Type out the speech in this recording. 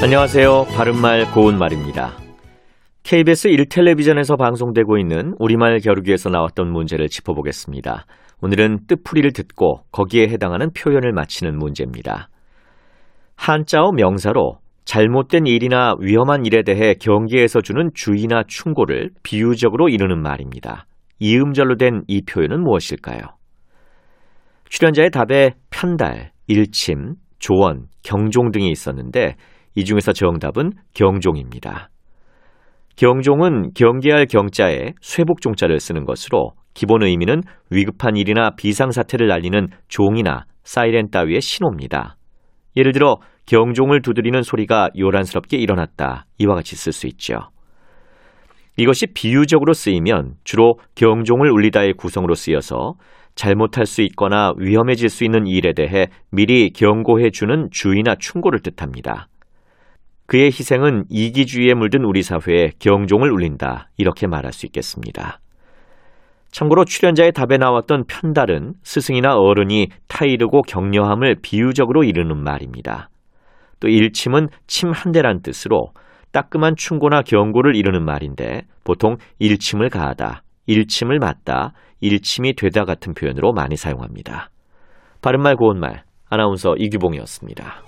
안녕하세요. 바른말 고운말입니다. KBS 1텔레비전에서 방송되고 있는 우리말 겨루기에서 나왔던 문제를 짚어보겠습니다. 오늘은 뜻풀이를 듣고 거기에 해당하는 표현을 맞히는 문제입니다. 한자어 명사로 잘못된 일이나 위험한 일에 대해 경계에서 주는 주의나 충고를 비유적으로 이루는 말입니다. 이음절로 된 이 표현은 무엇일까요? 출연자의 답에 편달, 일침, 조언, 경종 등이 있었는데 이 중에서 정답은 경종입니다. 경종은 경계할 경자에 쇠복종자를 쓰는 것으로 기본 의미는 위급한 일이나 비상사태를 알리는 종이나 사이렌 따위의 신호입니다. 예를 들어 경종을 두드리는 소리가 요란스럽게 일어났다. 이와 같이 쓸 수 있죠. 이것이 비유적으로 쓰이면 주로 경종을 울리다의 구성으로 쓰여서 잘못할 수 있거나 위험해질 수 있는 일에 대해 미리 경고해 주는 주의나 충고를 뜻합니다. 그의 희생은 이기주의에 물든 우리 사회에 경종을 울린다. 이렇게 말할 수 있겠습니다. 참고로 출연자의 답에 나왔던 편달은 스승이나 어른이 타이르고 격려함을 비유적으로 이르는 말입니다. 또 일침은 침 한 대란 뜻으로 따끔한 충고나 경고를 이루는 말인데 보통 일침을 가하다, 일침을 맞다, 일침이 되다 같은 표현으로 많이 사용합니다. 바른말 고운말 아나운서 이규봉이었습니다.